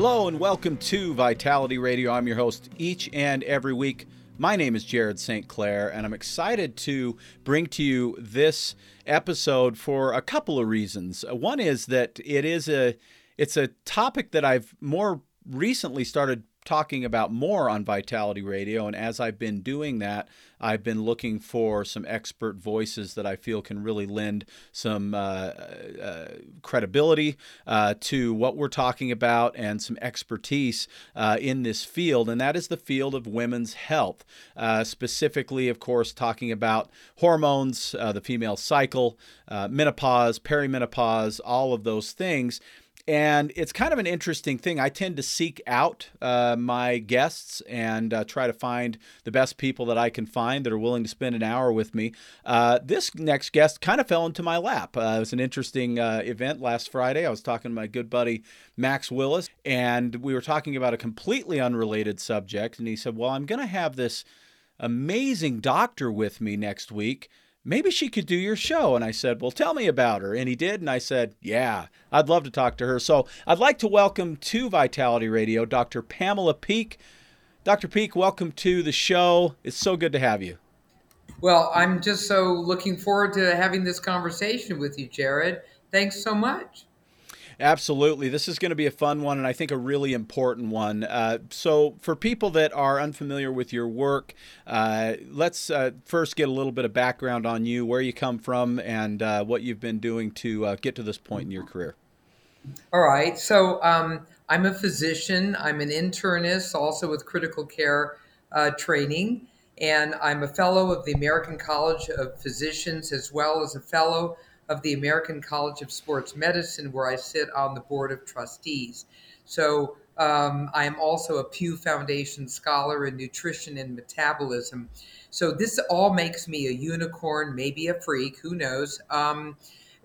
Hello and welcome to Vitality Radio. I'm your host each and every week. My name is Jared St. Clair, and I'm excited to bring to you this episode for a couple of reasons. One is that it is a it's a topic that I've more recently started talking about more on Vitality Radio. And as I've been doing that, I've been looking for some expert voices that I feel can really lend some uh, uh, credibility uh, to what we're talking about and some expertise uh, in this field. And that is the field of women's health, uh, specifically, of course, talking about hormones, uh, the female cycle, menopause, perimenopause, all of those things. And it's kind of an interesting thing. I tend to seek out uh, my guests and uh, try to find the best people that I can find that are willing to spend an hour with me. Uh, this next guest kind of fell into my lap. Uh, it was an interesting uh, event last Friday. I was talking to my good buddy Max Willis, and we were talking about a completely unrelated subject. And he said, Well, I'm going to have this amazing doctor with me next week maybe she could do your show. And I said, well, tell me about her. And he did. And I said, yeah, I'd love to talk to her. So I'd like to welcome to Vitality Radio Dr. Pamela Peeke. Dr. Peeke, welcome to the show. It's so good to have you. Well, I'm just so looking forward to having this conversation with you, Jared. Thanks so much. Absolutely. This is going to be a fun one and I think a really important one. Uh, so, for people that are unfamiliar with your work, uh, let's uh, first get a little bit of background on you, where you come from, and uh, what you've been doing to uh, get to this point in your career. All right. So, um, I'm a physician, I'm an internist, also with critical care uh, training, and I'm a fellow of the American College of Physicians as well as a fellow of the American College of Sports Medicine, where I sit on the board of trustees. So um, I am also a Pew Foundation scholar in nutrition and metabolism. So this all makes me a unicorn, maybe a freak, who knows, um,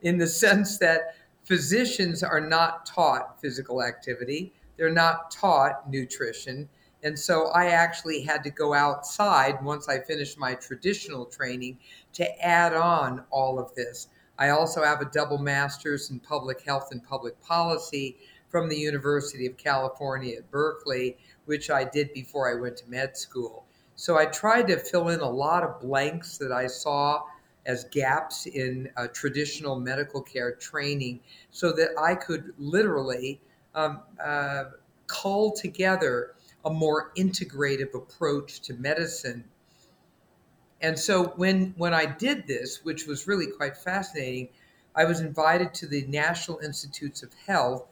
in the sense that physicians are not taught physical activity, they're not taught nutrition. And so I actually had to go outside once I finished my traditional training to add on all of this. I also have a double master's in public health and public policy from the University of California at Berkeley, which I did before I went to med school. So I tried to fill in a lot of blanks that I saw as gaps in uh, traditional medical care training so that I could literally um, uh, cull together a more integrative approach to medicine and so when when I did this, which was really quite fascinating, I was invited to the National Institutes of Health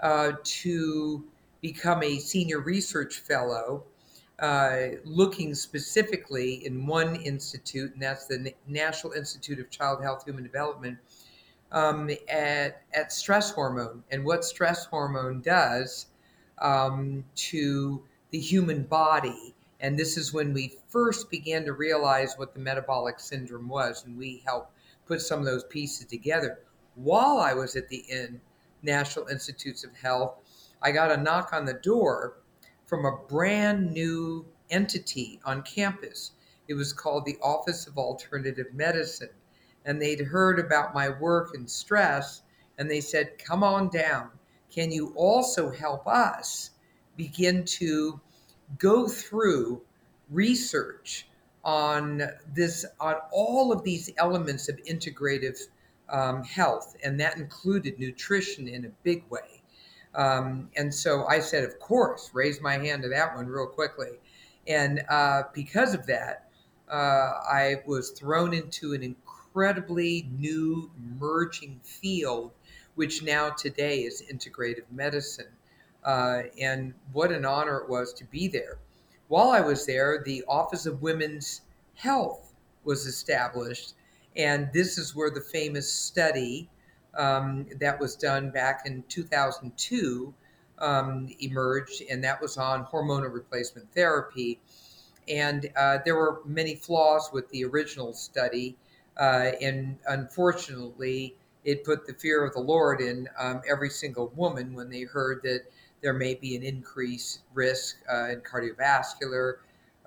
uh, to become a senior research fellow, uh, looking specifically in one institute, and that's the National Institute of Child Health Human Development, um, at, at stress hormone. And what stress hormone does um, to the human body and this is when we first began to realize what the metabolic syndrome was, and we helped put some of those pieces together. While I was at the in National Institutes of Health, I got a knock on the door from a brand new entity on campus. It was called the Office of Alternative Medicine. And they'd heard about my work and stress, and they said, Come on down. Can you also help us begin to go through research on this on all of these elements of integrative um, health and that included nutrition in a big way. Um, and so i said of course raise my hand to that one real quickly. And uh, because of that uh, i was thrown into an incredibly new emerging field which now today is integrative medicine uh, and what an honor it was to be there. While I was there, the Office of Women's Health was established, and this is where the famous study um, that was done back in 2002 um, emerged, and that was on hormonal replacement therapy. And uh, there were many flaws with the original study, uh, and unfortunately, it put the fear of the Lord in um, every single woman when they heard that there may be an increased risk uh, in cardiovascular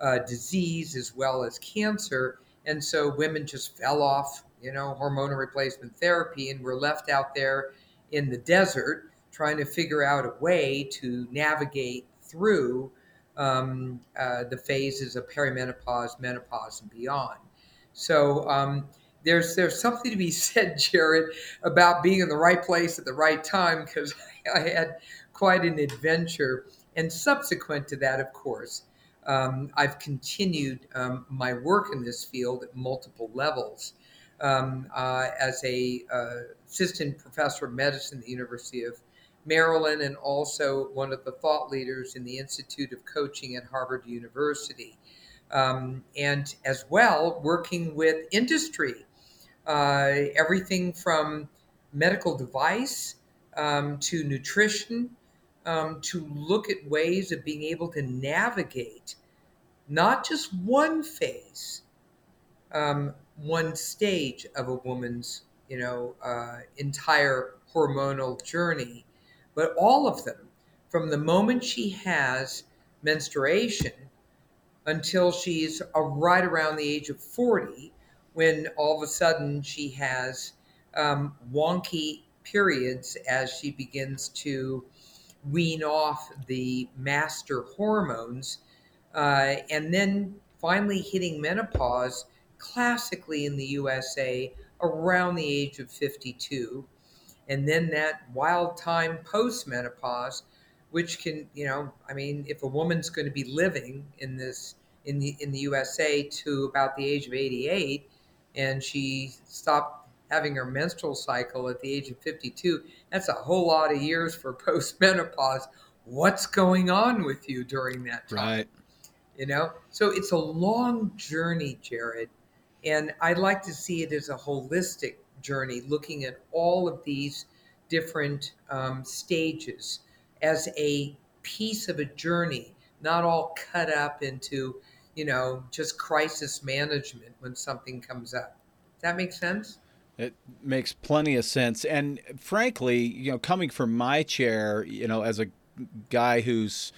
uh, disease as well as cancer. And so women just fell off, you know, hormonal replacement therapy and were left out there in the desert trying to figure out a way to navigate through um, uh, the phases of perimenopause, menopause, and beyond. So um, there's there's something to be said, Jared, about being in the right place at the right time because I had quite an adventure. And subsequent to that, of course, um, I've continued um, my work in this field at multiple levels. Um, uh, as a uh, assistant professor of medicine at the University of Maryland and also one of the thought leaders in the Institute of Coaching at Harvard University. Um, and as well, working with industry, everything from medical device um, to nutrition um, to look at ways of being able to navigate not just one phase, um, one stage of a woman's, you know, uh, entire hormonal journey, but all of them from the moment she has menstruation until she's uh, right around the age of 40, when all of a sudden she has um, wonky periods as she begins to wean off the master hormones, uh, and then finally hitting menopause, classically in the USA, around the age of 52. And then that wild time post menopause, which can, you know, I mean, if a woman's going to be living in this in the in the USA to about the age of 88, and she stopped having her menstrual cycle at the age of 52, that's a whole lot of years for postmenopause. What's going on with you during that time? Right. You know, so it's a long journey, Jared. And I'd like to see it as a holistic journey, looking at all of these different um, stages as a piece of a journey, not all cut up into, you know, just crisis management when something comes up. Does that make sense? It makes plenty of sense. And frankly, you know, coming from my chair, you know, as a guy who's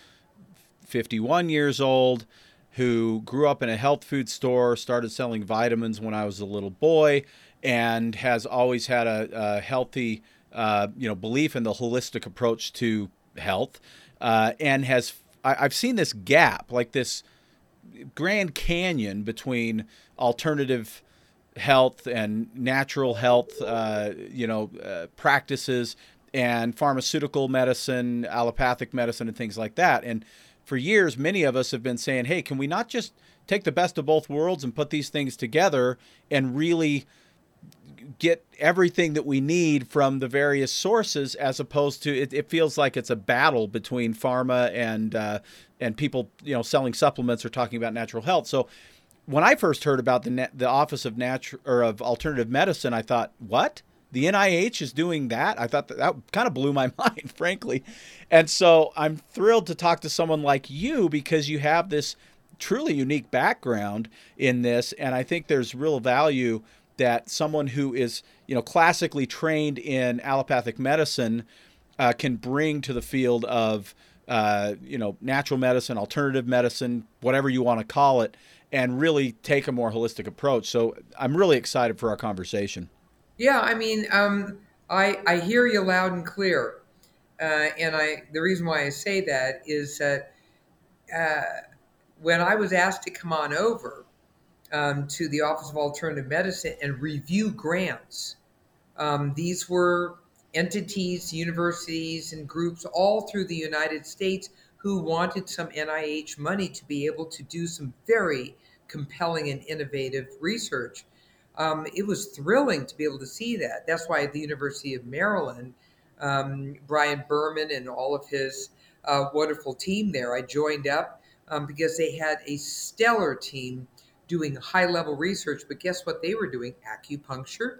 51 years old, who grew up in a health food store, started selling vitamins when I was a little boy, and has always had a, a healthy, uh, you know, belief in the holistic approach to health, uh, and has I, I've seen this gap, like this Grand Canyon between alternative health and natural health, uh, you know, uh, practices and pharmaceutical medicine, allopathic medicine, and things like that. And for years, many of us have been saying, "Hey, can we not just take the best of both worlds and put these things together and really?" Get everything that we need from the various sources as opposed to it, it feels like it's a battle between pharma and uh, and people you know selling supplements or talking about natural health so when I first heard about the the Office of Natural or of Alternative Medicine, I thought, what? The NIH is doing that? I thought that, that kind of blew my mind, frankly. And so I'm thrilled to talk to someone like you because you have this truly unique background in this, and I think there's real value that someone who is, you know, classically trained in allopathic medicine uh, can bring to the field of, uh, you know, natural medicine, alternative medicine, whatever you want to call it and really take a more holistic approach. So I'm really excited for our conversation. Yeah, I mean, um, I I hear you loud and clear, uh, and I the reason why I say that is that uh, when I was asked to come on over um, to the Office of Alternative Medicine and review grants, um, these were entities, universities, and groups all through the United States who wanted some NIH money to be able to do some very compelling and innovative research. Um, it was thrilling to be able to see that. That's why at the University of Maryland, um, Brian Berman and all of his uh, wonderful team there, I joined up um, because they had a stellar team doing high level research. But guess what they were doing? Acupuncture.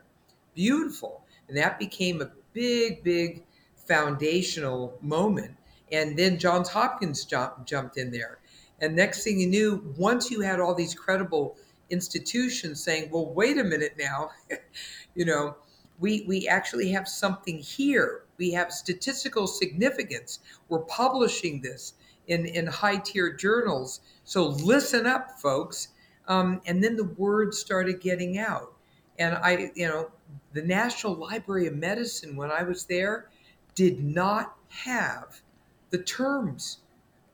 Beautiful. And that became a big, big foundational moment. And then Johns Hopkins jump, jumped in there. And next thing you knew, once you had all these credible institutions saying, well, wait a minute now, you know, we, we actually have something here. We have statistical significance. We're publishing this in, in high tier journals. So listen up, folks. Um, and then the word started getting out. And I, you know, the National Library of Medicine, when I was there, did not have the terms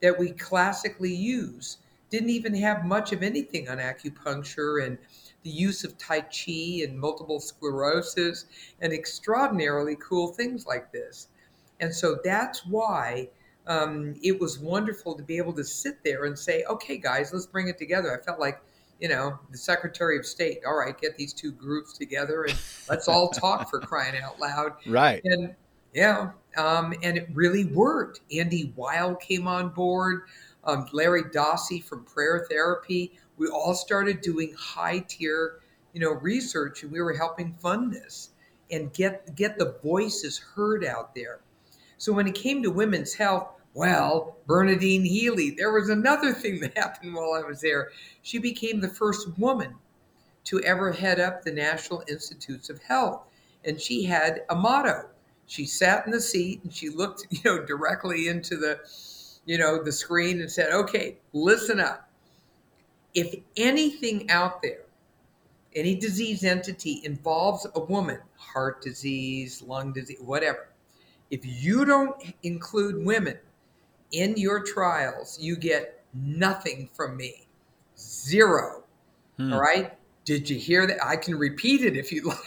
that we classically use. Didn't even have much of anything on acupuncture and the use of Tai Chi and multiple sclerosis and extraordinarily cool things like this. And so that's why um, it was wonderful to be able to sit there and say, okay, guys, let's bring it together. I felt like, you know, the Secretary of State, all right, get these two groups together and let's all talk for crying out loud. Right. And yeah, um, and it really worked. Andy Weil came on board, um, Larry Dossey from Prayer Therapy. We all started doing high tier, you know, research, and we were helping fund this and get get the voices heard out there. So when it came to women's health, well, Bernadine Healy, there was another thing that happened while I was there. She became the first woman to ever head up the National Institutes of Health, and she had a motto she sat in the seat and she looked, you know, directly into the, you know, the screen and said, "Okay, listen up. If anything out there, any disease entity involves a woman, heart disease, lung disease, whatever, if you don't include women in your trials, you get nothing from me. Zero. Hmm. All right? Did you hear that? I can repeat it if you like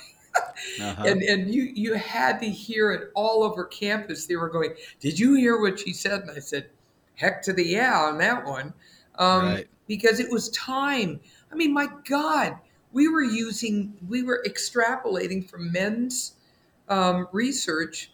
uh-huh. and and you you had to hear it all over campus. They were going, "Did you hear what she said?" And I said, "Heck to the yeah on that one," um, right. because it was time. I mean, my God, we were using, we were extrapolating from men's um, research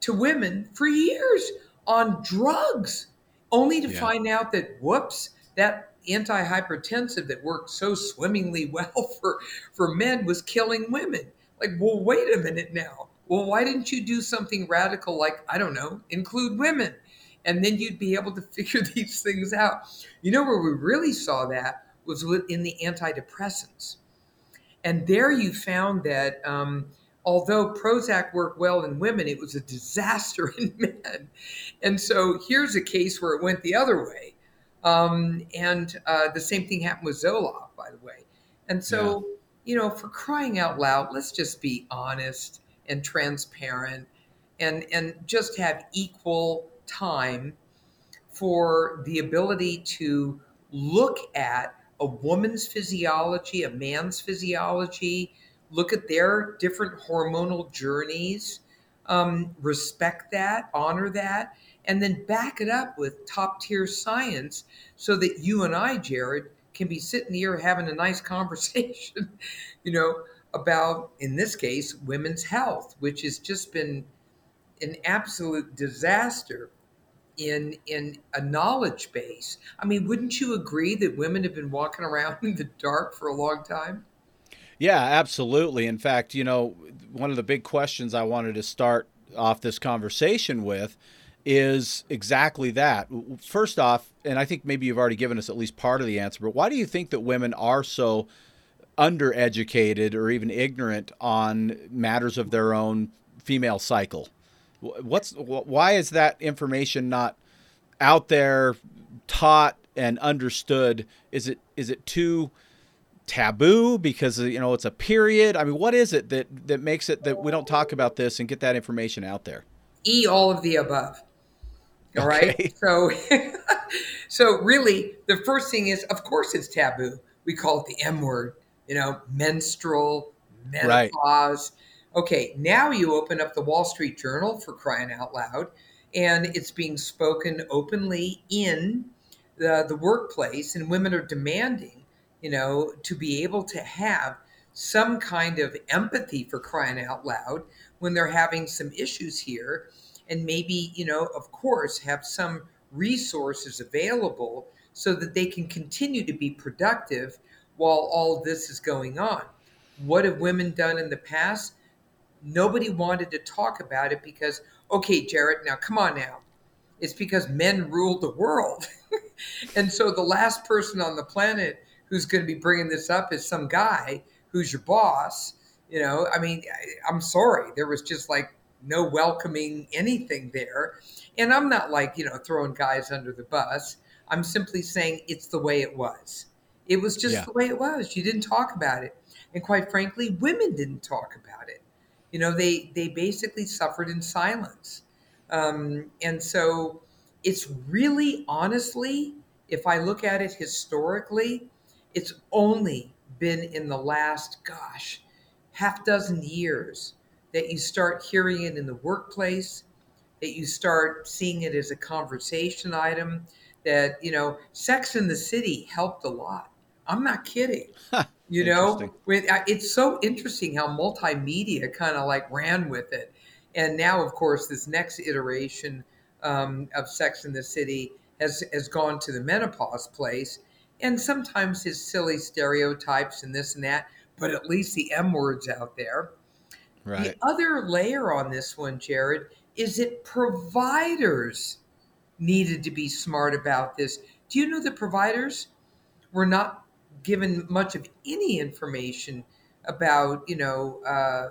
to women for years on drugs, only to yeah. find out that whoops, that antihypertensive that worked so swimmingly well for for men was killing women like, well, wait a minute now. Well, why didn't you do something radical like, I don't know, include women? And then you'd be able to figure these things out. You know where we really saw that was in the antidepressants. And there you found that um, although Prozac worked well in women, it was a disaster in men. And so here's a case where it went the other way. Um, and uh, the same thing happened with Zoloft, by the way. And so yeah you know, for crying out loud, let's just be honest and transparent and and just have equal time for the ability to look at a woman's physiology, a man's physiology, look at their different hormonal journeys, um, respect that, honor that, and then back it up with top tier science so that you and I, Jared, can be sitting here having a nice conversation, you know, about, in this case, women's health, which has just been an absolute disaster in in a knowledge base. I mean, wouldn't you agree that women have been walking around in the dark for a long time? Yeah, absolutely. In fact, you know, one of the big questions I wanted to start off this conversation with is exactly that. First off, and I think maybe you've already given us at least part of the answer, but why do you think that women are so undereducated or even ignorant on matters of their own female cycle? What's why is that information not out there, taught and understood? Is it is it too taboo because you know it's a period? I mean, what is it that that makes it that we don't talk about this and get that information out there? E all of the above. All okay. right. So, so really, the first thing is, of course, it's taboo. We call it the M word. You know, menstrual, menopause. Right. Okay, now you open up the Wall Street Journal for crying out loud, and it's being spoken openly in the, the workplace, and women are demanding, you know, to be able to have some kind of empathy for crying out loud when they're having some issues here and maybe, you know, of course, have some resources available so that they can continue to be productive while all this is going on. What have women done in the past? nobody wanted to talk about it because, okay, Jared, now come on now. It's because men ruled the world. and so the last person on the planet who's going to be bringing this up is some guy who's your boss. You know, I mean, I, I'm sorry. There was just like no welcoming anything there. And I'm not like, you know, throwing guys under the bus. I'm simply saying it's the way it was. It was just yeah. the way it was. You didn't talk about it. And quite frankly, women didn't talk about it. You know, they they basically suffered in silence. Um, and so it's really honestly, if I look at it historically, it's only been in the last, gosh, half dozen years that you start hearing it in the workplace, that you start seeing it as a conversation item, that, you know, Sex in the City helped a lot. I'm not kidding. you know, uh, it's so interesting how multimedia kind of like ran with it. And now, of course, this next iteration um, of Sex in the City has, has gone to the menopause place. And sometimes his silly stereotypes and this and that, but at least the M word's out there. Right. The other layer on this one, Jared, is that providers needed to be smart about this. Do you know that providers were not given much of any information about, you know, uh,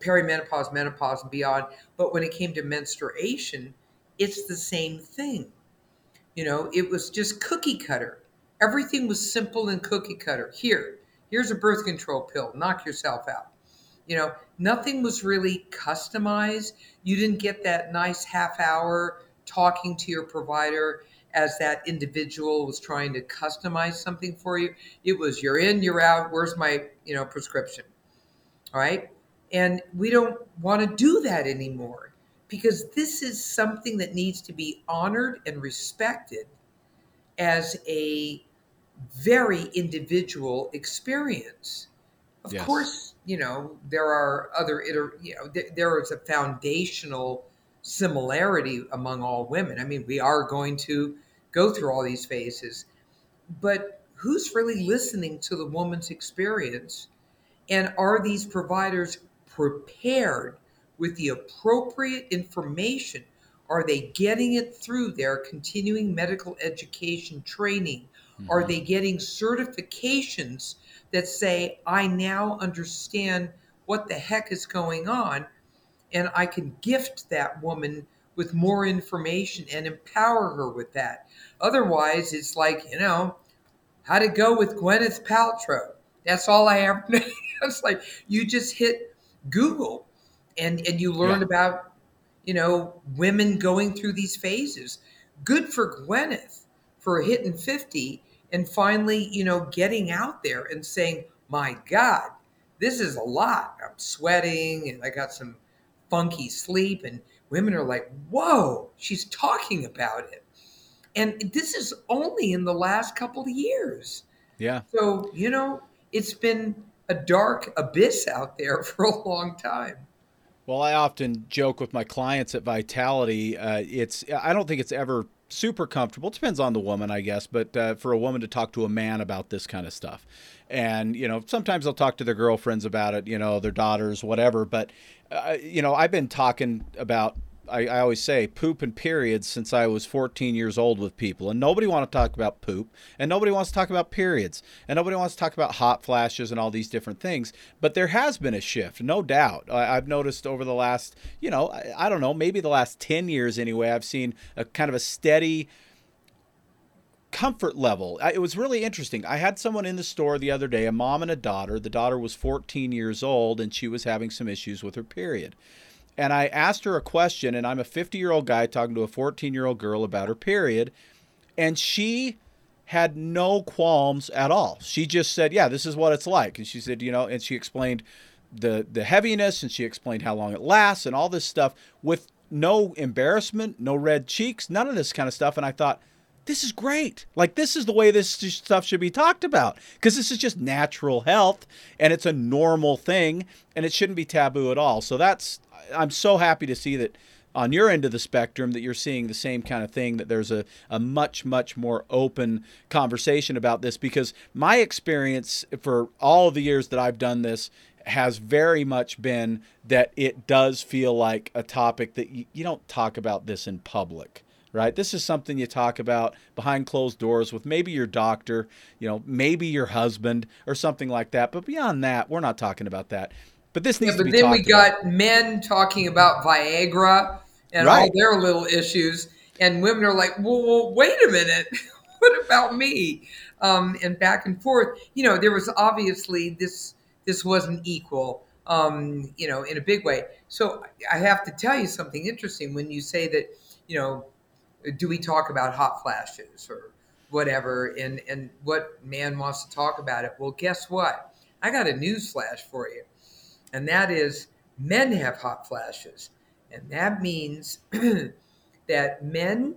perimenopause, menopause, and beyond? But when it came to menstruation, it's the same thing. You know, it was just cookie cutter. Everything was simple and cookie cutter. Here, here's a birth control pill. Knock yourself out. You know, nothing was really customized. You didn't get that nice half hour talking to your provider as that individual was trying to customize something for you. It was you're in, you're out, where's my, you know, prescription? All right? And we don't want to do that anymore because this is something that needs to be honored and respected as a very individual experience. Of yes. course, you know, there are other, you know, th- there is a foundational similarity among all women. I mean, we are going to go through all these phases, but who's really listening to the woman's experience? And are these providers prepared with the appropriate information? Are they getting it through their continuing medical education training? Mm-hmm. Are they getting certifications that say, I now understand what the heck is going on, and I can gift that woman with more information and empower her with that. Otherwise, it's like, you know, how to go with Gwyneth Paltrow. That's all I ever know. it's like you just hit Google and, and you learn yeah. about, you know, women going through these phases. Good for Gwyneth for hitting 50 and finally, you know, getting out there and saying, my God, this is a lot. I'm sweating and I got some funky sleep. And women are like, whoa, she's talking about it. And this is only in the last couple of years. Yeah. So, you know, it's been a dark abyss out there for a long time. Well, I often joke with my clients at Vitality. Uh, it's I don't think it's ever super comfortable. Depends on the woman, I guess, but uh, for a woman to talk to a man about this kind of stuff. And, you know, sometimes they'll talk to their girlfriends about it, you know, their daughters, whatever. But, uh, you know, I've been talking about I, I, always say poop and periods since I was 14 years old with people, and nobody wants to talk about poop, and nobody wants to talk about periods, and nobody wants to talk about hot flashes and all these different things. But there has been a shift, no doubt. I, have noticed over the last, you know, I, I don't know, maybe the last 10 years anyway, I've seen a kind of a steady comfort level. It was really interesting. I had someone in the store the other day, a mom and a daughter. The daughter was 14 years old and she was having some issues with her period and I asked her a question, and I'm a 50 year old guy talking to a 14 year old girl about her period, and she had no qualms at all. She just said, "Yeah, this is what it's like," and she said, "You know," and she explained the the heaviness, and she explained how long it lasts, and all this stuff with no embarrassment, no red cheeks, none of this kind of stuff. And I thought, this is great. Like this is the way this stuff should be talked about because this is just natural health and it's a normal thing and it shouldn't be taboo at all. So that's I'm so happy to see that on your end of the spectrum that you're seeing the same kind of thing that there's a, a much much more open conversation about this because my experience for all the years that i've done this has very much been that it does feel like a topic that you, you don't talk about this in public right? This is something you talk about behind closed doors with maybe your doctor, you know, maybe your husband or something like that. But beyond that, we're not talking about that. But this needs yeah, but then we got about. men talking about Viagra and right. all their little issues, and women are like, "Well, well wait a minute, what about me?" Um, and back and forth. You know, there was obviously this this wasn't equal. Um, you know, in a big way. So I have to tell you something interesting when you say that. You know, do we talk about hot flashes or whatever? And and what man wants to talk about it? Well, guess what? I got a news flash for you and that is men have hot flashes. And that means that men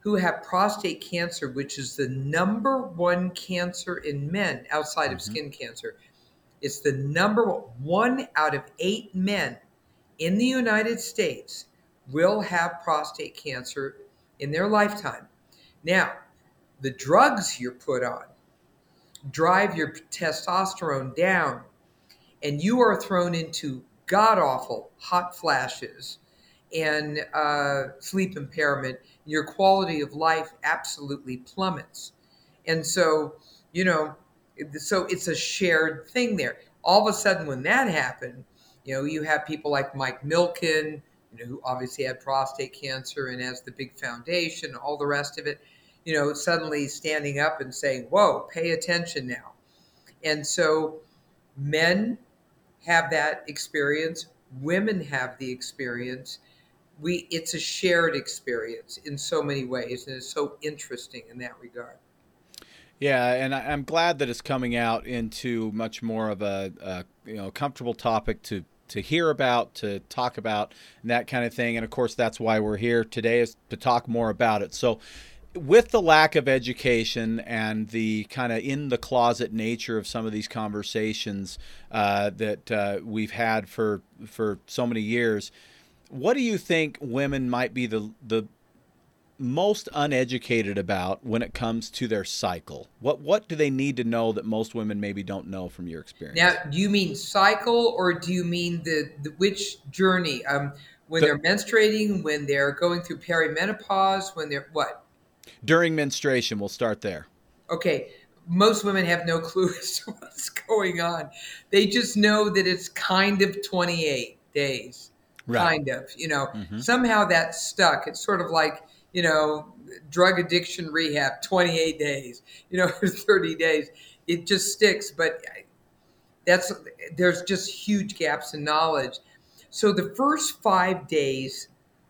who have prostate cancer, which is the number one cancer in men outside mm-hmm. of skin cancer, it's the number one out of eight men in the United States will have prostate cancer in their lifetime. Now, the drugs you're put on drive your testosterone down and you are thrown into god awful hot flashes and uh, sleep impairment, your quality of life absolutely plummets. And so, you know, so it's a shared thing there. All of a sudden, when that happened, you know, you have people like Mike Milken, you know, who obviously had prostate cancer and has the big foundation, all the rest of it, you know, suddenly standing up and saying, whoa, pay attention now. And so men have that experience. Women have the experience. We it's a shared experience in so many ways, and it's so interesting in that regard. Yeah, and I, am glad that it's coming out into much more of a, a you know comfortable topic to to hear about, to talk about, and that kind of thing. And of course, that's why we're here today is to talk more about it. So, with the lack of education and the kind of in the closet nature of some of these conversations uh, that uh, we've had for for so many years, what do you think women might be the the most uneducated about when it comes to their cycle? What what do they need to know that most women maybe don't know from your experience? Now, do you mean cycle or do you mean the, the which journey? Um, when the, they're menstruating, when they're going through perimenopause, when they're what? during menstruation. We'll start there. Okay. Most women have no clue as to what's going on. They just know that it's kind of 28 days. Right. Kind of. You know, mm-hmm. somehow that's stuck. It's sort of like, you know, drug addiction rehab, 28 days, you know, 30 days. It just sticks. But that's, there's just huge gaps in knowledge. So the first five days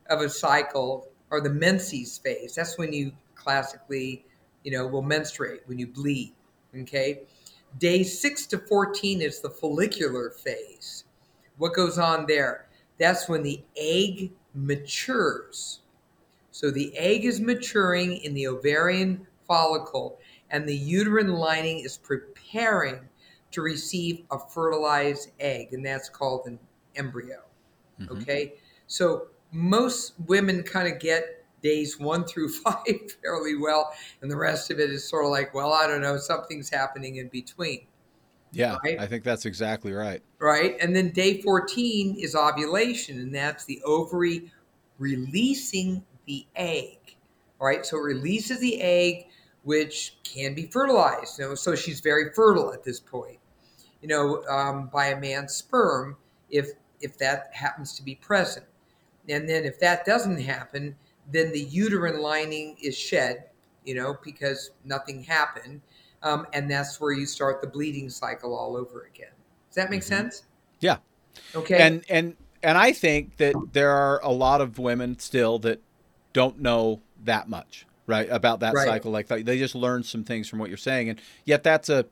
of a cycle are the menses phase. That's when you classically, you know, will menstruate when you bleed. Okay. Day six to 14 is the follicular phase. What goes on there? That's when the egg matures. So the egg is maturing in the ovarian follicle, and the uterine lining is preparing to receive a fertilized egg, and that's called an embryo. Mm-hmm. Okay. So most women kind of get days one through five fairly well, and the rest of it is sort of like, well, I don't know, something's happening in between. Yeah, right? I think that's exactly right. Right. And then day 14 is ovulation, and that's the ovary releasing the egg. Right. So it releases the egg, which can be fertilized. You know, so she's very fertile at this point, you know, um, by a man's sperm, if if that happens to be present. And then if that doesn't happen, then the uterine lining is shed, you know, because nothing happened. Um, and that's where you start the bleeding cycle all over again. Does that make mm-hmm. sense? Yeah. Okay. And and and I think that there are a lot of women still that don't know that much, right, about that right. cycle. Like they just learned some things from what you're saying, and yet that's a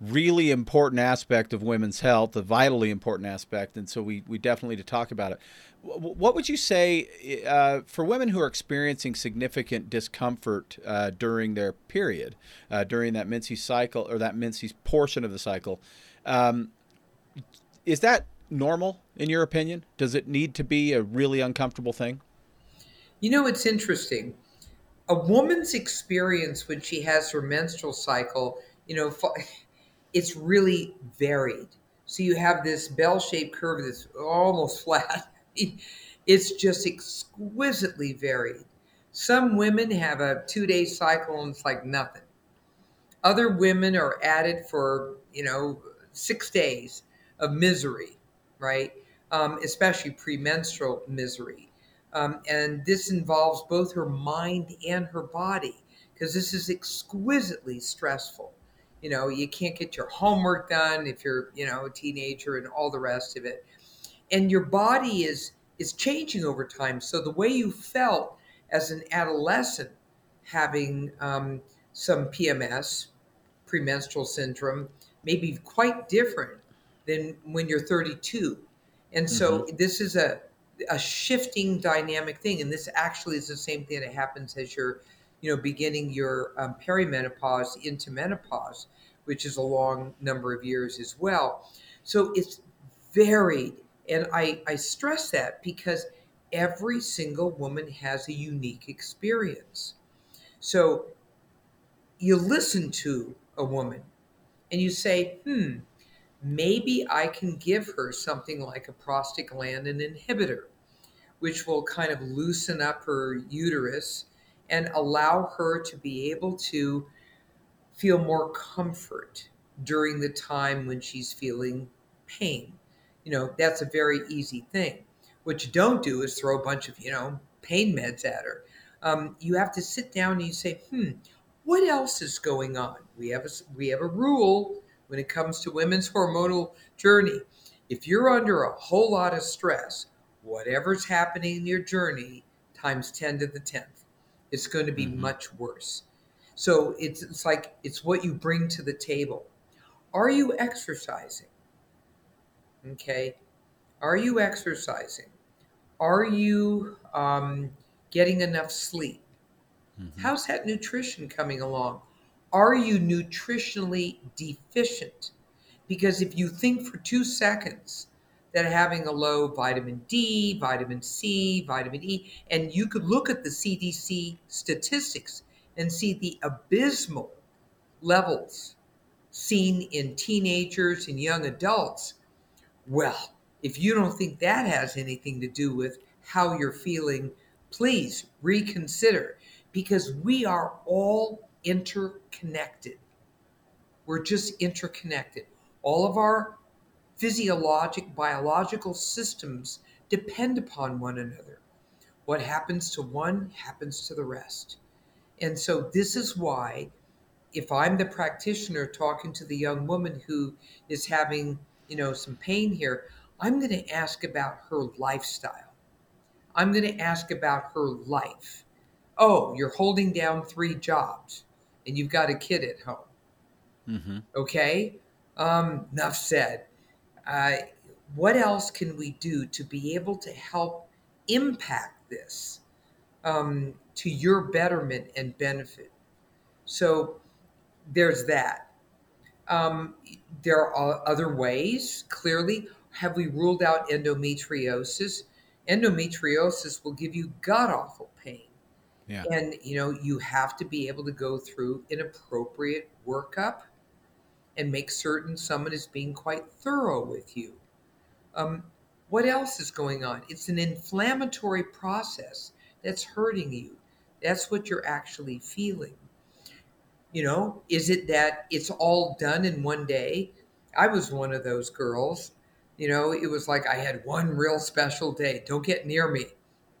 really important aspect of women's health, a vitally important aspect, and so we we definitely need to talk about it. What would you say uh, for women who are experiencing significant discomfort uh, during their period, uh, during that Menses cycle or that Menses portion of the cycle? Um, is that normal in your opinion? Does it need to be a really uncomfortable thing? You know, it's interesting. A woman's experience when she has her menstrual cycle, you know, it's really varied. So you have this bell shaped curve that's almost flat. it's just exquisitely varied. Some women have a two day cycle and it's like nothing. Other women are at it for, you know, six days of misery, right? Um, especially premenstrual misery. Um, and this involves both her mind and her body because this is exquisitely stressful. You know, you can't get your homework done if you're, you know, a teenager and all the rest of it. And your body is is changing over time. So the way you felt as an adolescent having um, some PMS, premenstrual syndrome, may be quite different than when you're 32. And so mm-hmm. this is a a shifting dynamic thing, and this actually is the same thing that happens as you're, you know, beginning your um, perimenopause into menopause, which is a long number of years as well. So it's varied, and I I stress that because every single woman has a unique experience. So you listen to a woman and you say, hmm, maybe I can give her something like a prostaglandin inhibitor, which will kind of loosen up her uterus and allow her to be able to feel more comfort during the time when she's feeling pain. You know, that's a very easy thing. What you don't do is throw a bunch of, you know, pain meds at her. Um, you have to sit down and you say, hmm, what else is going on? We have a, we have a rule when it comes to women's hormonal journey. If you're under a whole lot of stress, whatever's happening in your journey times 10 to the 10th, it's going to be mm-hmm. much worse. So it's, it's like it's what you bring to the table. Are you exercising? Okay. Are you exercising? Are you um, getting enough sleep? Mm-hmm. How's that nutrition coming along? Are you nutritionally deficient? Because if you think for two seconds that having a low vitamin D, vitamin C, vitamin E, and you could look at the CDC statistics and see the abysmal levels seen in teenagers and young adults, well, if you don't think that has anything to do with how you're feeling, please reconsider because we are all interconnected. We're just interconnected. All of our physiologic, biological systems depend upon one another. What happens to one happens to the rest. And so, this is why, if I'm the practitioner talking to the young woman who is having, you know, some pain here, I'm going to ask about her lifestyle. I'm going to ask about her life. Oh, you're holding down three jobs and you've got a kid at home. Mm-hmm. Okay? Um, enough said. Uh, what else can we do to be able to help impact this um, to your betterment and benefit? So there's that. Um, there are other ways, clearly have we ruled out endometriosis? Endometriosis will give you god awful pain. Yeah. And you know, you have to be able to go through an appropriate workup and make certain someone is being quite thorough with you. Um, what else is going on? It's an inflammatory process that's hurting you. That's what you're actually feeling. You know, is it that it's all done in one day? I was one of those girls you know, it was like I had one real special day. Don't get near me.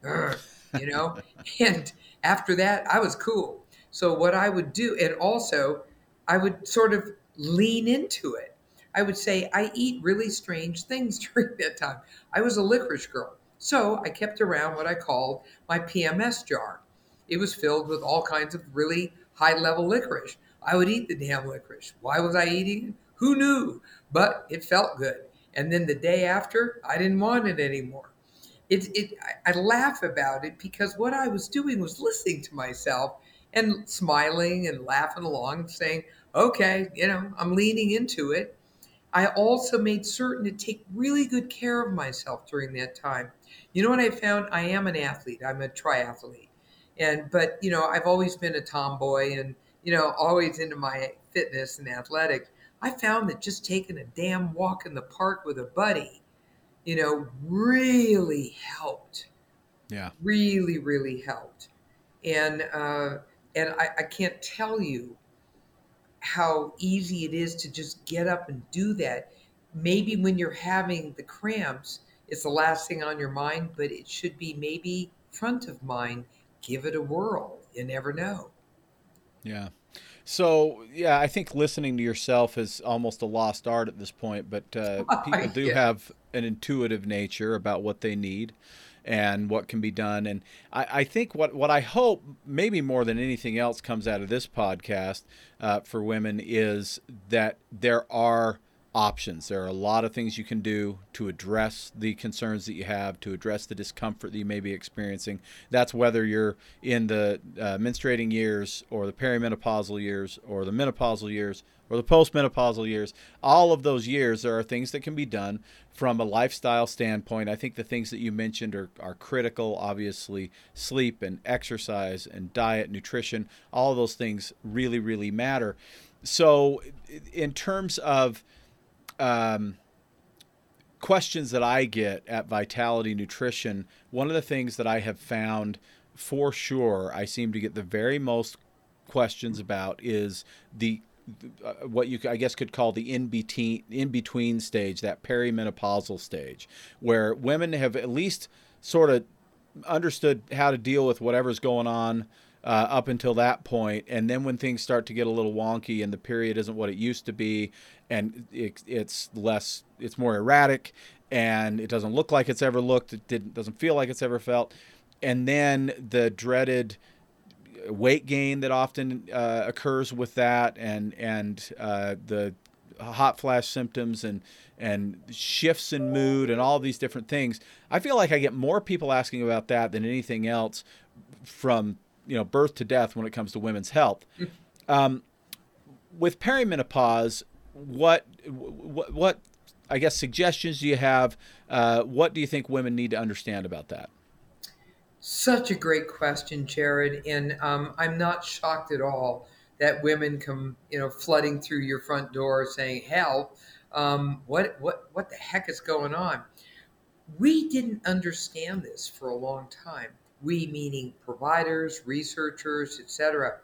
you know? and after that, I was cool. So what I would do, and also I would sort of lean into it. I would say, I eat really strange things during that time. I was a licorice girl. So I kept around what I called my PMS jar. It was filled with all kinds of really high level licorice. I would eat the damn licorice. Why was I eating it? Who knew? But it felt good. And then the day after, I didn't want it anymore. It, it, I, laugh about it because what I was doing was listening to myself and smiling and laughing along and saying, okay, you know, I'm leaning into it. I also made certain to take really good care of myself during that time. You know what I found? I am an athlete. I'm a triathlete. And but, you know, I've always been a tomboy and, you know, always into my fitness and athletic. I found that just taking a damn walk in the park with a buddy, you know, really helped. Yeah. Really, really helped. And uh, and I, I can't tell you how easy it is to just get up and do that. Maybe when you're having the cramps, it's the last thing on your mind, but it should be maybe front of mind. Give it a whirl. You never know. Yeah. So yeah, I think listening to yourself is almost a lost art at this point. But uh, people do Yeah. have an intuitive nature about what they need and what can be done. And I, I think what what I hope, maybe more than anything else, comes out of this podcast uh, for women is that there are options. There are a lot of things you can do to address the concerns that you have, to address the discomfort that you may be experiencing. That's whether you're in the uh, menstruating years or the perimenopausal years or the menopausal years or the postmenopausal years. All of those years, there are things that can be done from a lifestyle standpoint. I think the things that you mentioned are, are critical. Obviously, sleep and exercise and diet, nutrition, all those things really, really matter. So, in terms of um, questions that I get at Vitality Nutrition, one of the things that I have found for sure I seem to get the very most questions about is the what you I guess could call the in between in between stage, that perimenopausal stage, where women have at least sort of understood how to deal with whatever's going on uh, up until that point, and then when things start to get a little wonky and the period isn't what it used to be, and it, it's less, it's more erratic, and it doesn't look like it's ever looked, it doesn't feel like it's ever felt, and then the dreaded weight gain that often uh, occurs with that, and and uh, the hot flash symptoms and and shifts in mood and all these different things. I feel like I get more people asking about that than anything else from you know birth to death when it comes to women's health. Um, with perimenopause, what what what I guess suggestions do you have? Uh, what do you think women need to understand about that? Such a great question, Jared. And um, I'm not shocked at all that women come, you know, flooding through your front door saying, "Help! Um, what, what, what the heck is going on?" We didn't understand this for a long time. We, meaning providers, researchers, etc.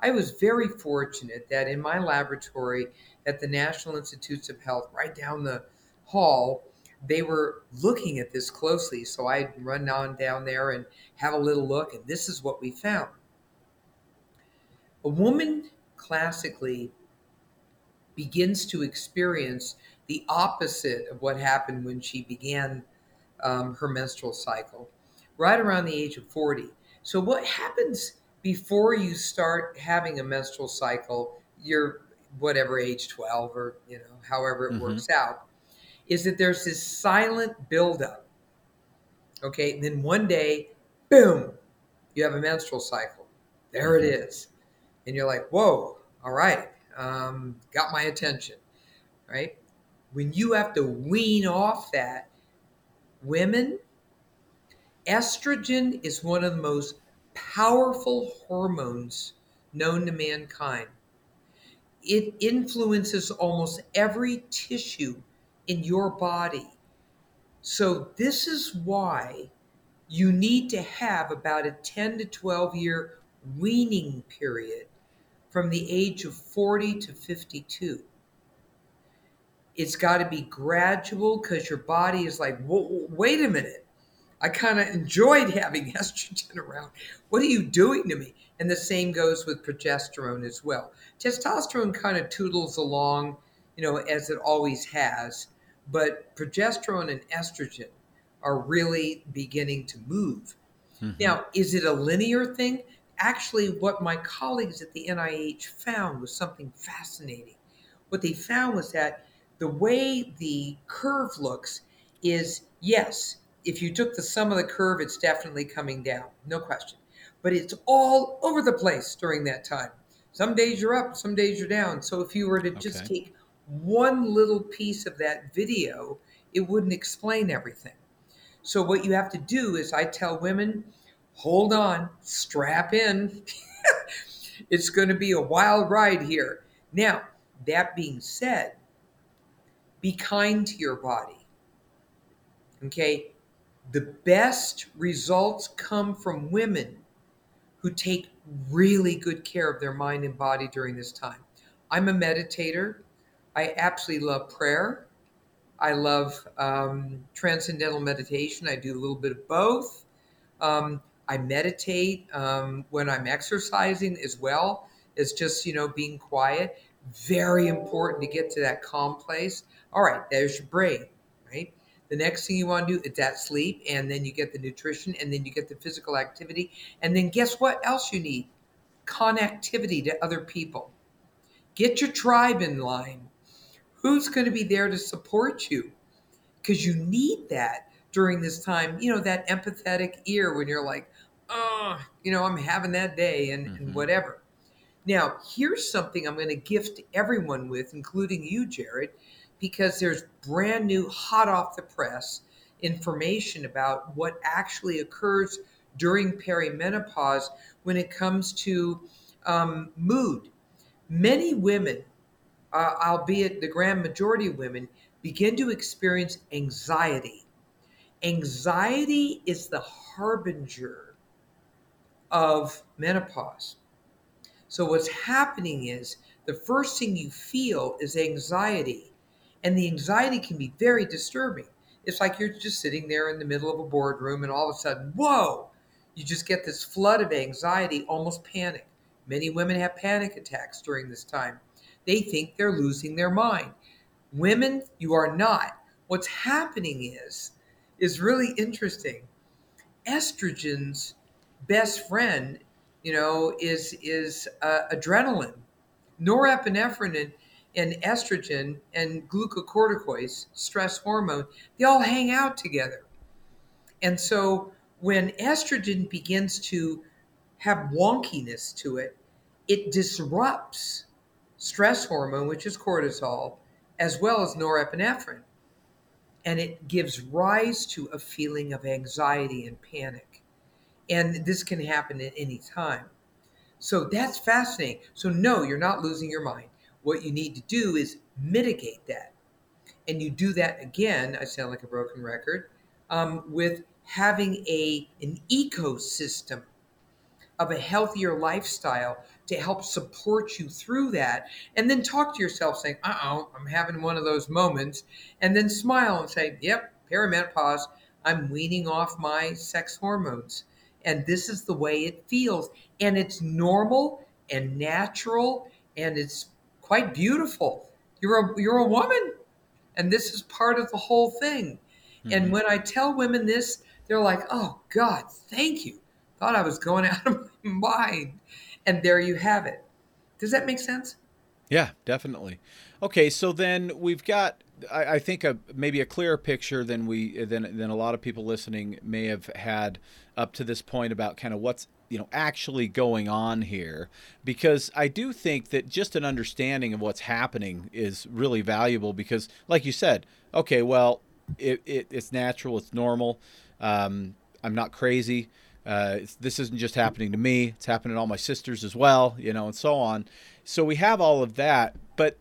I was very fortunate that in my laboratory at the National Institutes of Health, right down the hall, they were looking at this closely. So I'd run on down there and have a little look, and this is what we found. A woman classically begins to experience the opposite of what happened when she began um, her menstrual cycle, right around the age of 40. So, what happens before you start having a menstrual cycle, you're whatever age 12 or you know however it Mhm. works out is that there's this silent buildup okay? And then one day boom you have a menstrual cycle. There it is. And you're like whoa all right um, got my attention right? When you have to wean off that women estrogen is one of the most powerful hormones known to mankind. It influences almost every tissue in your body. So, this is why you need to have about a 10 to 12 year weaning period from the age of 40 to 52. It's got to be gradual because your body is like, wait a minute. I kind of enjoyed having estrogen around. What are you doing to me? And the same goes with progesterone as well. Testosterone kind of toodles along, you know, as it always has, but progesterone and estrogen are really beginning to move. Mhm. Now, is it a linear thing? Actually, what my colleagues at the NIH found was something fascinating. What they found was that the way the curve looks is yes, if you took the sum of the curve, it's definitely coming down, no question. But it's all over the place during that time. Some days you're up, some days you're down. So if you were to just Okay. take one little piece of that video, it wouldn't explain everything. So what you have to do is I tell women, hold on, strap in. it's going to be a wild ride here. Now, that being said, be kind to your body. Okay? The best results come from women who take really good care of their mind and body during this time. I'm a meditator. I absolutely love prayer. I love um, transcendental meditation. I do a little bit of both. Um, I meditate um, when I'm exercising as well. It's just, you know, being quiet. Very important to get to that calm place. All right, there's your brain, right? The next thing you want to do is that sleep, and then you get the nutrition, and then you get the physical activity. And then guess what else you need? Connectivity to other people. Get your tribe in line. Who's going to be there to support you? Because you need that during this time. You know, that empathetic ear when you're like, oh, you know, I'm having that day and, mm-hmm. and whatever. Now, here's something I'm going to gift everyone with, including you, Jared, because there's brand new, hot off the press information about what actually occurs during perimenopause when it comes to um, mood. Many women, uh, albeit the grand majority of women, begin to experience anxiety. Anxiety is the harbinger of menopause. So, what's happening is the first thing you feel is anxiety, and the anxiety can be very disturbing. It's like you're just sitting there in the middle of a boardroom, and all of a sudden, whoa, you just get this flood of anxiety, almost panic. Many women have panic attacks during this time. They think they're losing their mind. Women, you are not. What's happening is is really interesting. Estrogen's best friend you know, is is uh, adrenaline, norepinephrine, and, and estrogen and glucocorticoids, stress hormone. They all hang out together, and so when estrogen begins to have wonkiness to it, it disrupts stress hormone, which is cortisol, as well as norepinephrine. And it gives rise to a feeling of anxiety and panic. And this can happen at any time. So that's fascinating. So, no, you're not losing your mind. What you need to do is mitigate that. And you do that again, I sound like a broken record, um, with having a, an ecosystem of a healthier lifestyle to help support you through that. And then talk to yourself saying, uh oh, I'm having one of those moments. And then smile and say, yep, perimenopause. I'm weaning off my sex hormones and this is the way it feels and it's normal and natural and it's quite beautiful you're a you're a woman and this is part of the whole thing mm-hmm. and when i tell women this they're like oh god thank you thought i was going out of my mind and there you have it. Does that make sense? Yeah definitely. Okay so then we've got I, I think a maybe a clearer picture than we than than a lot of people listening may have had up to this point about kind of what's you know actually going on here. Because I do think that just an understanding of what's happening is really valuable because like you said okay well it, it it's natural it's normal. Um, I'm not crazy uh, this isn't just happening to me. It's happening to all my sisters as well you know and so on. So we have all of that. But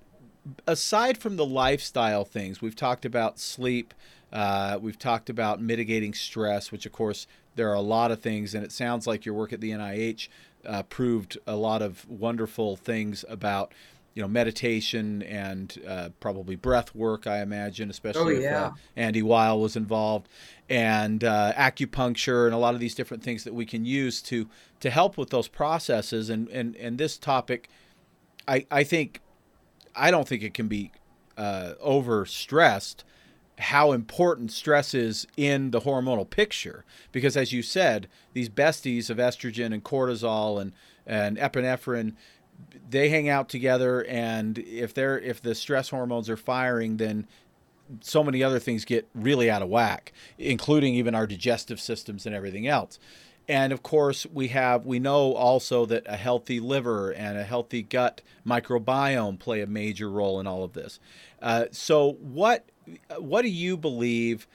aside from the lifestyle things, we've talked about sleep. Uh, we've talked about mitigating stress, which of course there are a lot of things, and it sounds like your work at the NIH uh, proved a lot of wonderful things about you know meditation and uh, probably breath work. I imagine, especially oh, yeah. if uh, Andy Weil was involved, and uh, acupuncture and a lot of these different things that we can use to to help with those processes. And and and this topic, I I think I don't think it can be uh, over stressed how important stress is in the hormonal picture because as you said these besties of estrogen and cortisol and and epinephrine they hang out together and if they're if the stress hormones are firing then so many other things get really out of whack including even our digestive systems and everything else and of course, we have we know also that a healthy liver and a healthy gut microbiome play a major role in all of this. Uh, so, what what do you believe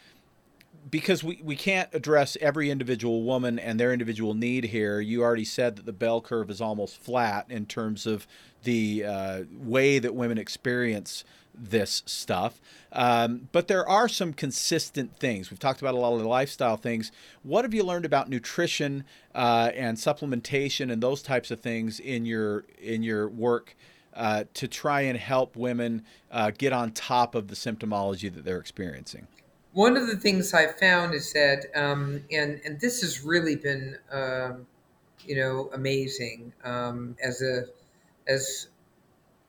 because we, we can't address every individual woman and their individual need here. You already said that the bell curve is almost flat in terms of the uh, way that women experience this stuff. Um, but there are some consistent things. We've talked about a lot of the lifestyle things. What have you learned about nutrition uh, and supplementation and those types of things in your in your work uh, to try and help women uh, get on top of the symptomology that they're experiencing? One of the things I found is that, um, and and this has really been, um, you know, amazing um, as a as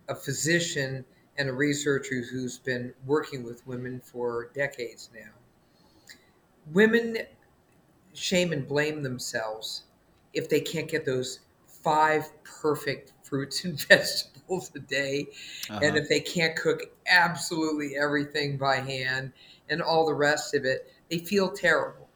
a physician and a researcher who's been working with women for decades now. Women shame and blame themselves if they can't get those five perfect fruits and vegetables a day, uh-huh. and if they can't cook absolutely everything by hand and all the rest of it, they feel terrible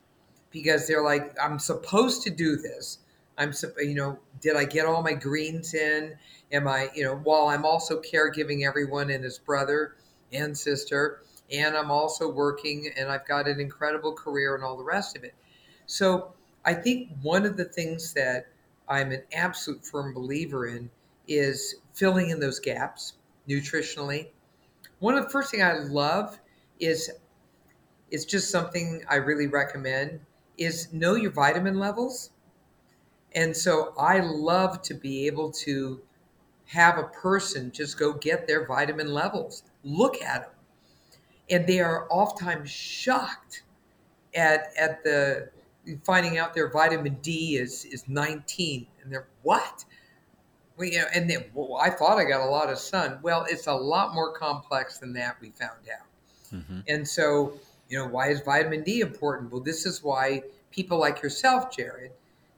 because they're like, I'm supposed to do this. I'm, you know, did I get all my greens in? Am I, you know, while I'm also caregiving everyone and his brother and sister, and I'm also working and I've got an incredible career and all the rest of it. So I think one of the things that I'm an absolute firm believer in is filling in those gaps nutritionally. One of the first thing I love is is just something I really recommend is know your vitamin levels. And so I love to be able to have a person just go get their vitamin levels, look at them. And they are oftentimes shocked at, at the finding out their vitamin D is, is 19. And they're, what? Well, you know, and then, well, I thought I got a lot of sun. Well, it's a lot more complex than that, we found out. Mm-hmm. And so, you know, why is vitamin D important? Well, this is why people like yourself, Jared,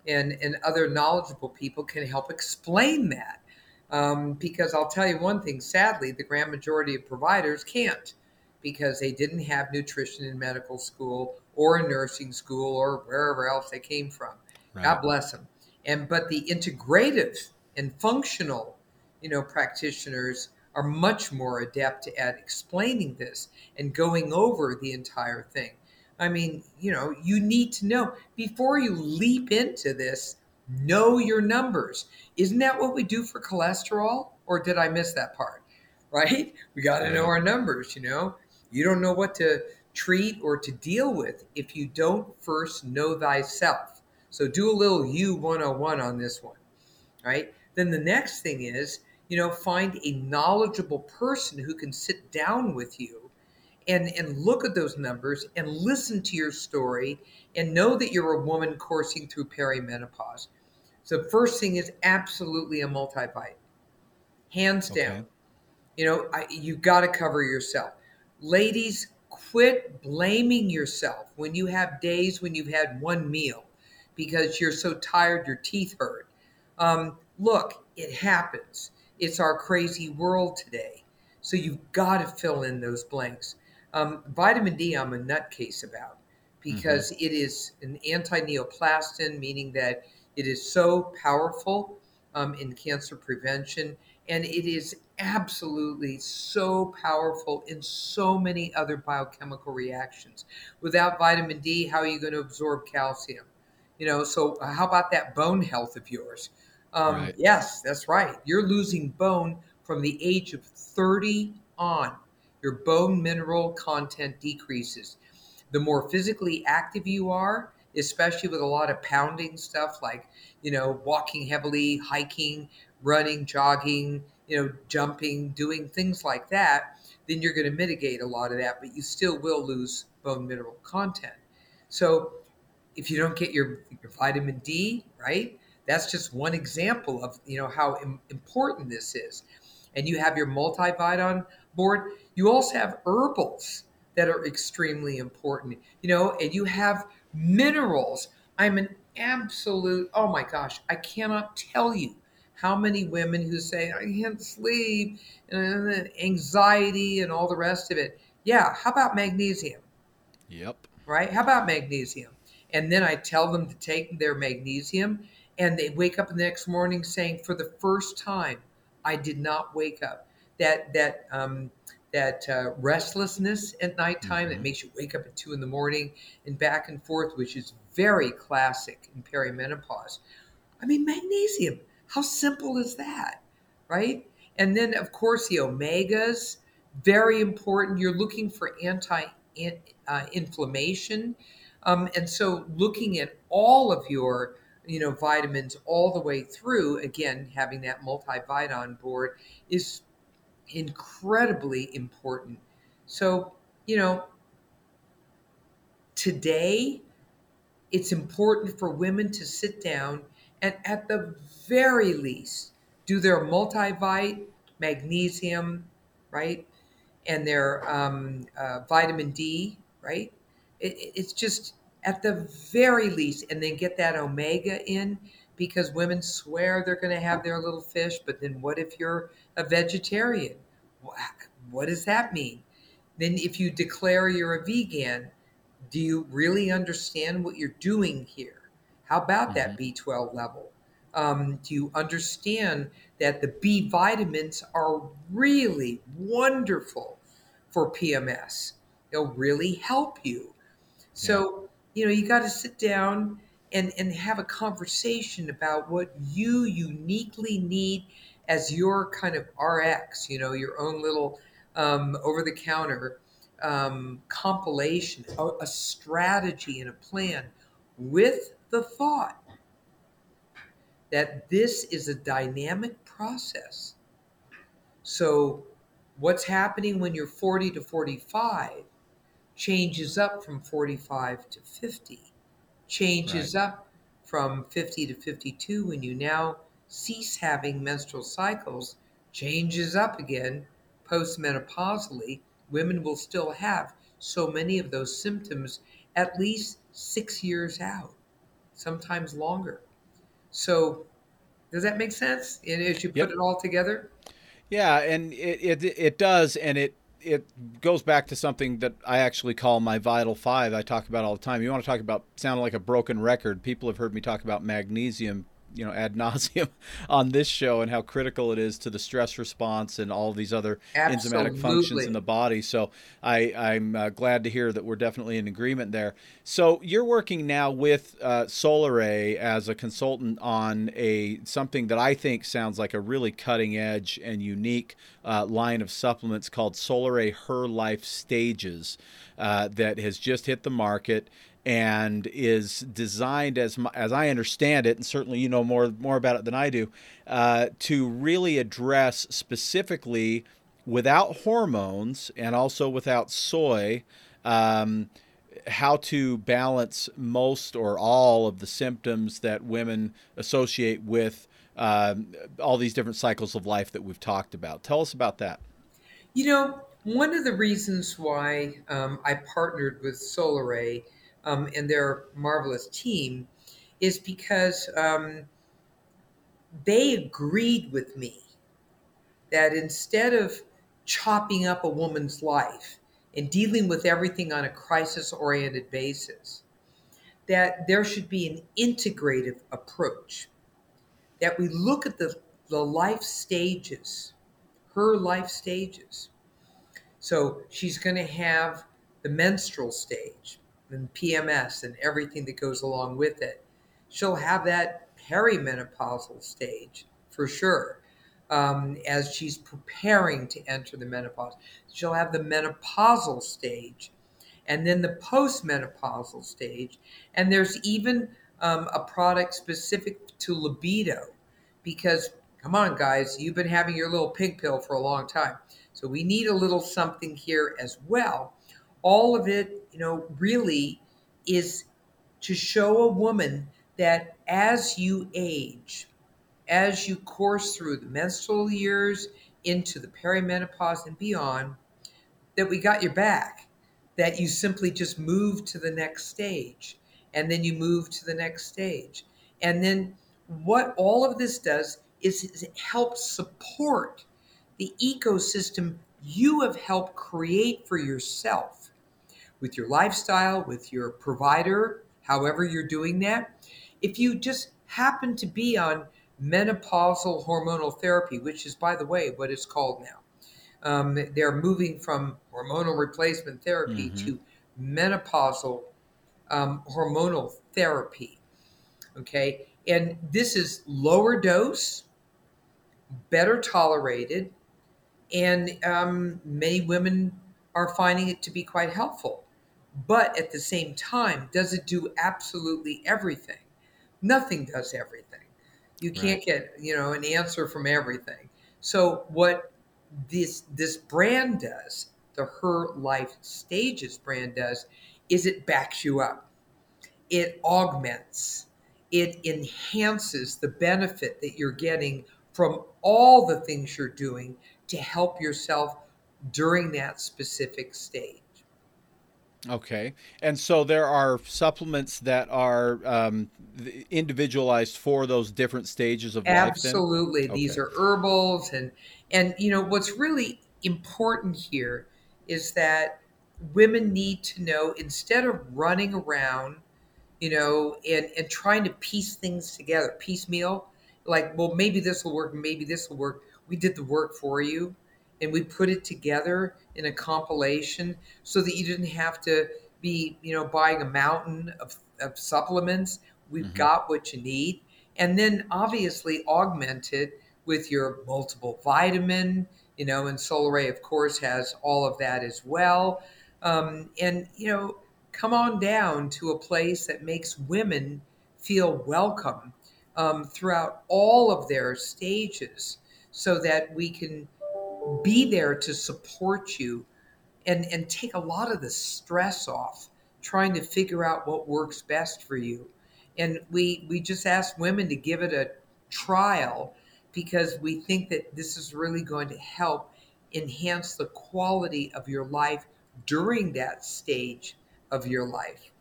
and, and other knowledgeable people can help explain that. Um, because I'll tell you one thing sadly, the grand majority of providers can't because they didn't have nutrition in medical school or in nursing school or wherever else they came from. Right. God bless them. And but the integrative and functional, you know, practitioners are much more adept at explaining this and going over the entire thing. I mean, you know, you need to know before you leap into this, know your numbers. Isn't that what we do for cholesterol? Or did I miss that part? Right? We got to yeah. know our numbers, you know. You don't know what to treat or to deal with if you don't first know thyself. So do a little U 101 on this one, right? Then the next thing is, you know, find a knowledgeable person who can sit down with you and, and look at those numbers and listen to your story and know that you're a woman coursing through perimenopause. So the first thing is absolutely a multivite, hands okay. down. You know, I, you got to cover yourself. Ladies, quit blaming yourself when you have days when you've had one meal because you're so tired your teeth hurt. Um, look, it happens. It's our crazy world today. So you've got to fill in those blanks. Um, vitamin D, I'm a nutcase about because mm-hmm. it is an anti neoplastin, meaning that it is so powerful um, in cancer prevention, and it is absolutely so powerful in so many other biochemical reactions. Without vitamin D, how are you going to absorb calcium? You know, so how about that bone health of yours? Um, right. Yes, that's right. You're losing bone from the age of 30 on. Your bone mineral content decreases. The more physically active you are, especially with a lot of pounding stuff like, you know, walking heavily, hiking, running, jogging, you know, jumping, doing things like that, then you're going to mitigate a lot of that, but you still will lose bone mineral content. So if you don't get your, your vitamin D, right? That's just one example of, you know, how Im- important this is. And you have your multivite on board. You also have herbals that are extremely important, you know, and you have minerals. I'm an absolute, oh my gosh, I cannot tell you how many women who say, I can't sleep, and uh, anxiety and all the rest of it. Yeah, how about magnesium? Yep. Right? How about magnesium? And then I tell them to take their magnesium, and they wake up the next morning saying, for the first time, I did not wake up. That that um, that uh, restlessness at nighttime Mm-hmm. that makes you wake up at two in the morning and back and forth, which is very classic in perimenopause. I mean, magnesium, how simple is that, right? And then, of course, the omegas, very important. You're looking for anti uh, inflammation. Um, and so, looking at all of your you know vitamins all the way through again having that multivite on board is incredibly important. So you know today it's important for women to sit down and at the very least do their multivite magnesium right and their um, uh, vitamin d right? It, it's just at the very least and then get that omega in because women swear they're going to have their little fish but then what if you're a vegetarian? What does that mean? Then if you declare you're a vegan do you really understand what you're doing here? How about mm-hmm. that b12 level? Um, do you understand that the b vitamins are really wonderful for pms they'll really help you. So you know you got to sit down and and have a conversation about what you uniquely need as your kind of rx you know your own little um, over the counter um, compilation a, a strategy and a plan with the thought that this is a dynamic process. So what's happening when you're 40 to 45 changes up from 45 to 50 changes right. up from 50 to 52 when you now cease having menstrual cycles. Changes up again postmenopausally. Women will still have so many of those symptoms at least six years out sometimes longer. So does that make sense? And as you put yep. it all together? Yeah and it, it it does and it it goes back to something that I actually call my vital five. I talk about all the time. You want to talk about sounding like a broken record. People have heard me talk about magnesium, you know, ad nauseum on this show and how critical it is to the stress response and all these other Absolutely. enzymatic functions in the body. So I, I'm uh, glad to hear that we're definitely in agreement there. So you're working now with uh, Solaray as a consultant on a something that I think sounds like a really cutting edge and unique uh, line of supplements called Solaray Her Life Stages uh, that has just hit the market and is designed as as I understand it, and certainly you know more more about it than I do, uh, to really address specifically without hormones and also without soy. Um, how to balance most or all of the symptoms that women associate with um, all these different cycles of life that we've talked about. Tell us about that. You know, one of the reasons why um, I partnered with Solaray um, and their marvelous team is because um, they agreed with me that instead of chopping up a woman's life and dealing with everything on a crisis oriented basis, that there should be an integrative approach, that we look at the, the life stages, her life stages. So she's going to have the menstrual stage and PMS and everything that goes along with it. She'll have that perimenopausal stage for sure. Um, as she's preparing to enter the menopause, she'll have the menopausal stage and then the postmenopausal stage. And there's even um, a product specific to libido because, come on, guys, you've been having your little pink pill for a long time. So we need a little something here as well. All of it, you know, really is to show a woman that as you age, as you course through the menstrual years into the perimenopause and beyond, that we got your back, that you simply just move to the next stage, and then you move to the next stage. And then what all of this does is it helps support the ecosystem you have helped create for yourself with your lifestyle, with your provider, however you're doing that. If you just happen to be on menopausal hormonal therapy, which is, by the way, what it's called now, Um, they're moving from hormonal replacement therapy mm-hmm. to menopausal um, hormonal therapy. Okay, and this is lower dose, better tolerated, and um, many women are finding it to be quite helpful. But at the same time, does it do absolutely everything? Nothing does everything. You can't right. get you know an answer from everything. So what this this brand does, the Her Life Stages brand does, is it backs you up. It augments. It enhances the benefit that you're getting from all the things you're doing to help yourself during that specific stage. Okay. And so there are supplements that are um, individualized for those different stages of Absolutely. life. Absolutely. Okay. These are herbals and and you know what's really important here is that women need to know instead of running around, you know, and and trying to piece things together, piecemeal, like, well, maybe this will work, maybe this will work. We did the work for you and we put it together in a compilation so that you didn't have to be, you know, buying a mountain of, of supplements. We've mm-hmm. got what you need. And then obviously augmented with your multiple vitamin, you know, and Solaray, of course, has all of that as well. Um, and, you know, come on down to a place that makes women feel welcome um, throughout all of their stages so that we can be there to support you and, and take a lot of the stress off trying to figure out what works best for you. And we, we just ask women to give it a trial because we think that this is really going to help enhance the quality of your life during that stage of your life.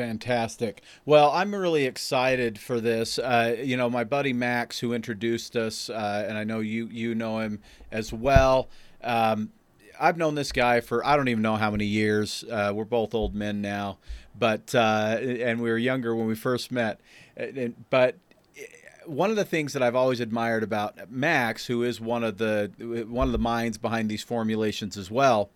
Fantastic. Well, I'm really excited for this. Uh, you know, my buddy Max, who introduced us, uh, and I know you you know him as well. Um, I've known this guy for I don't even know how many years. Uh, we're both old men now, but uh, and we were younger when we first met. But one of the things that I've always admired about Max, who is one of the one of the minds behind these formulations as well,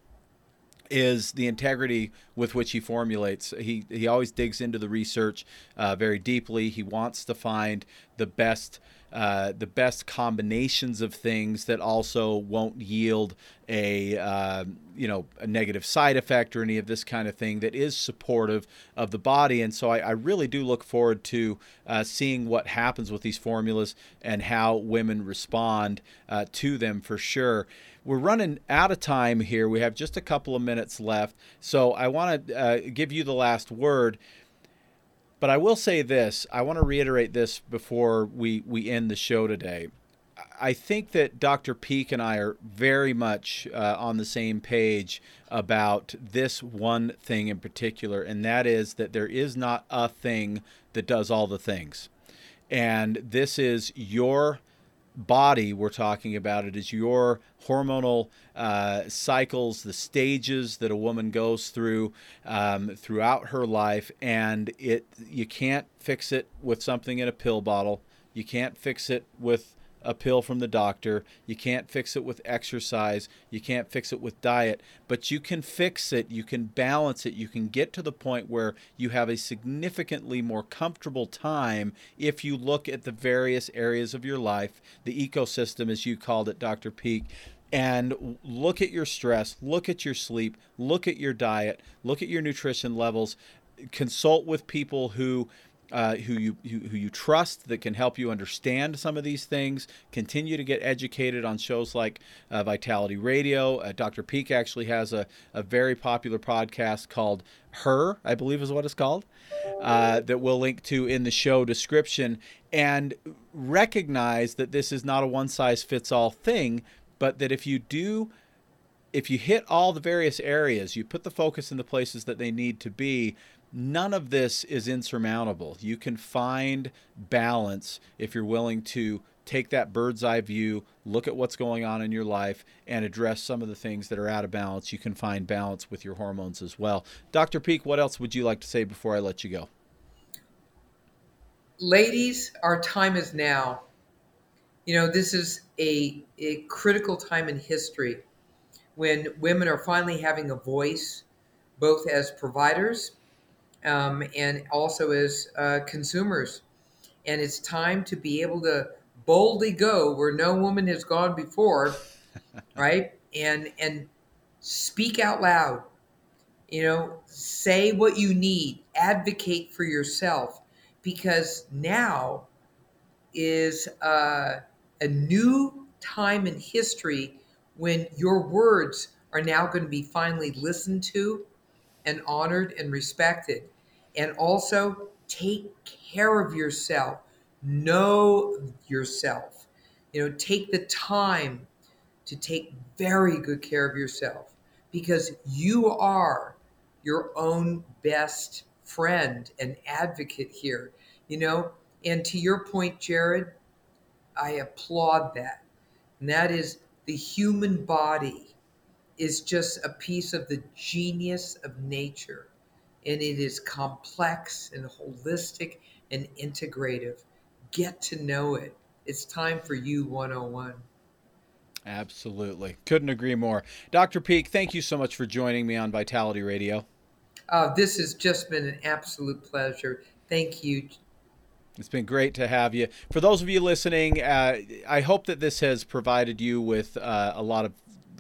is the integrity with which he formulates. He he always digs into the research uh, very deeply. He wants to find the best uh, the best combinations of things that also won't yield a uh, you know a negative side effect or any of this kind of thing that is supportive of the body. And so I, I really do look forward to uh, seeing what happens with these formulas and how women respond uh, to them for sure we're running out of time here. We have just a couple of minutes left. So I want to uh, give you the last word. But I will say this I want to reiterate this before we, we end the show today. I think that Dr. Peeke and I are very much uh, on the same page about this one thing in particular, and that is that there is not a thing that does all the things. And this is your body we're talking about it is your hormonal uh, cycles the stages that a woman goes through um, throughout her life and it you can't fix it with something in a pill bottle. You can't fix it with a pill from the doctor. You can't fix it with exercise. You can't fix it with diet, but you can fix it. You can balance it. You can get to the point where you have a significantly more comfortable time if you look at the various areas of your life, the ecosystem, as you called it, Dr. Peeke, and look at your stress, look at your sleep, look at your diet, look at your nutrition levels, consult with people who uh, who you who, who, you trust that can help you understand some of these things. Continue to get educated on shows like uh, Vitality Radio. Uh, Dr. Peeke actually has a, a very popular podcast called Her, I believe is what it's called, uh, that we'll link to in the show description. And recognize that this is not a one size fits all thing, but that if you do if you hit all the various areas, you put the focus in the places that they need to be, none of this is insurmountable. You can find balance if you're willing to take that bird's eye view, look at what's going on in your life, and address some of the things that are out of balance. You can find balance with your hormones as well. Dr. Peeke, what else would you like to say before I let you go? Ladies, our time is now. You know, this is a, a critical time in history when women are finally having a voice, both as providers um, and also as uh, consumers. And it's time to be able to boldly go where no woman has gone before, right? And and speak out loud. You know, say what you need, advocate for yourself, because now is uh, a new time in history when your words are now going to be finally listened to and honored and respected. And also take care of yourself, know yourself. You know, take the time to take very good care of yourself because you are your own best friend and advocate here. You know, and to your point, Jared, I applaud that. And that is the human body is just a piece of the genius of nature. And it is complex and holistic and integrative. Get to know it. It's time for you 101. Absolutely. Couldn't agree more. Dr. Peeke, thank you so much for joining me on Vitality Radio. Uh, this has just been an absolute pleasure. Thank you. It's been great to have you. For those of you listening, uh, I hope that this has provided you with uh, a lot of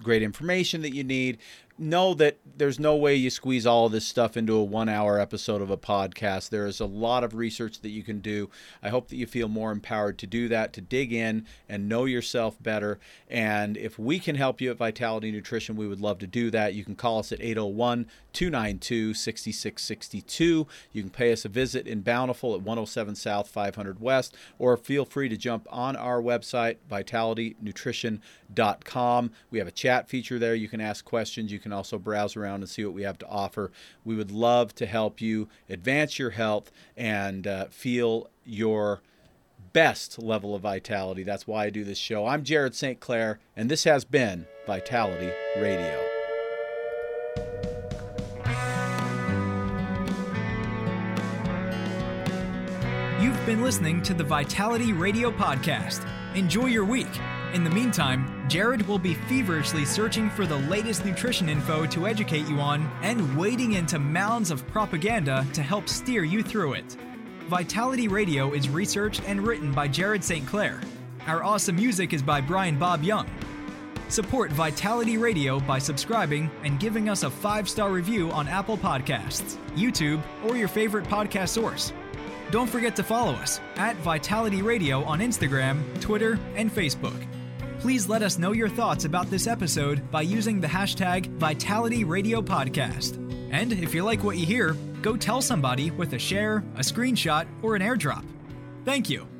great information that you need know that there's no way you squeeze all of this stuff into a one hour episode of a podcast. There is a lot of research that you can do. I hope that you feel more empowered to do that, to dig in and know yourself better. And if we can help you at Vitality Nutrition, we would love to do that. You can call us at 801 292 6662. You can pay us a visit in Bountiful at 107 South 500 West, or feel free to jump on our website, vitalitynutrition.com. We have a chat feature there. You can ask questions. You can also browse around and see what we have to offer. We would love to help you advance your health and uh, feel your best level of vitality. That's why I do this show. I'm Jared St. Clair, and this has been Vitality Radio. You've been listening to the Vitality Radio Podcast. Enjoy your week. In the meantime, Jared will be feverishly searching for the latest nutrition info to educate you on and wading into mounds of propaganda to help steer you through it. Vitality Radio is researched and written by Jared St. Clair. Our awesome music is by Brian Bob Young. Support Vitality Radio by subscribing and giving us a five star review on Apple Podcasts, YouTube, or your favorite podcast source. Don't forget to follow us at Vitality Radio on Instagram, Twitter, and Facebook please let us know your thoughts about this episode by using the hashtag Vitality Radio Podcast. And if you like what you hear, go tell somebody with a share, a screenshot, or an airdrop. Thank you.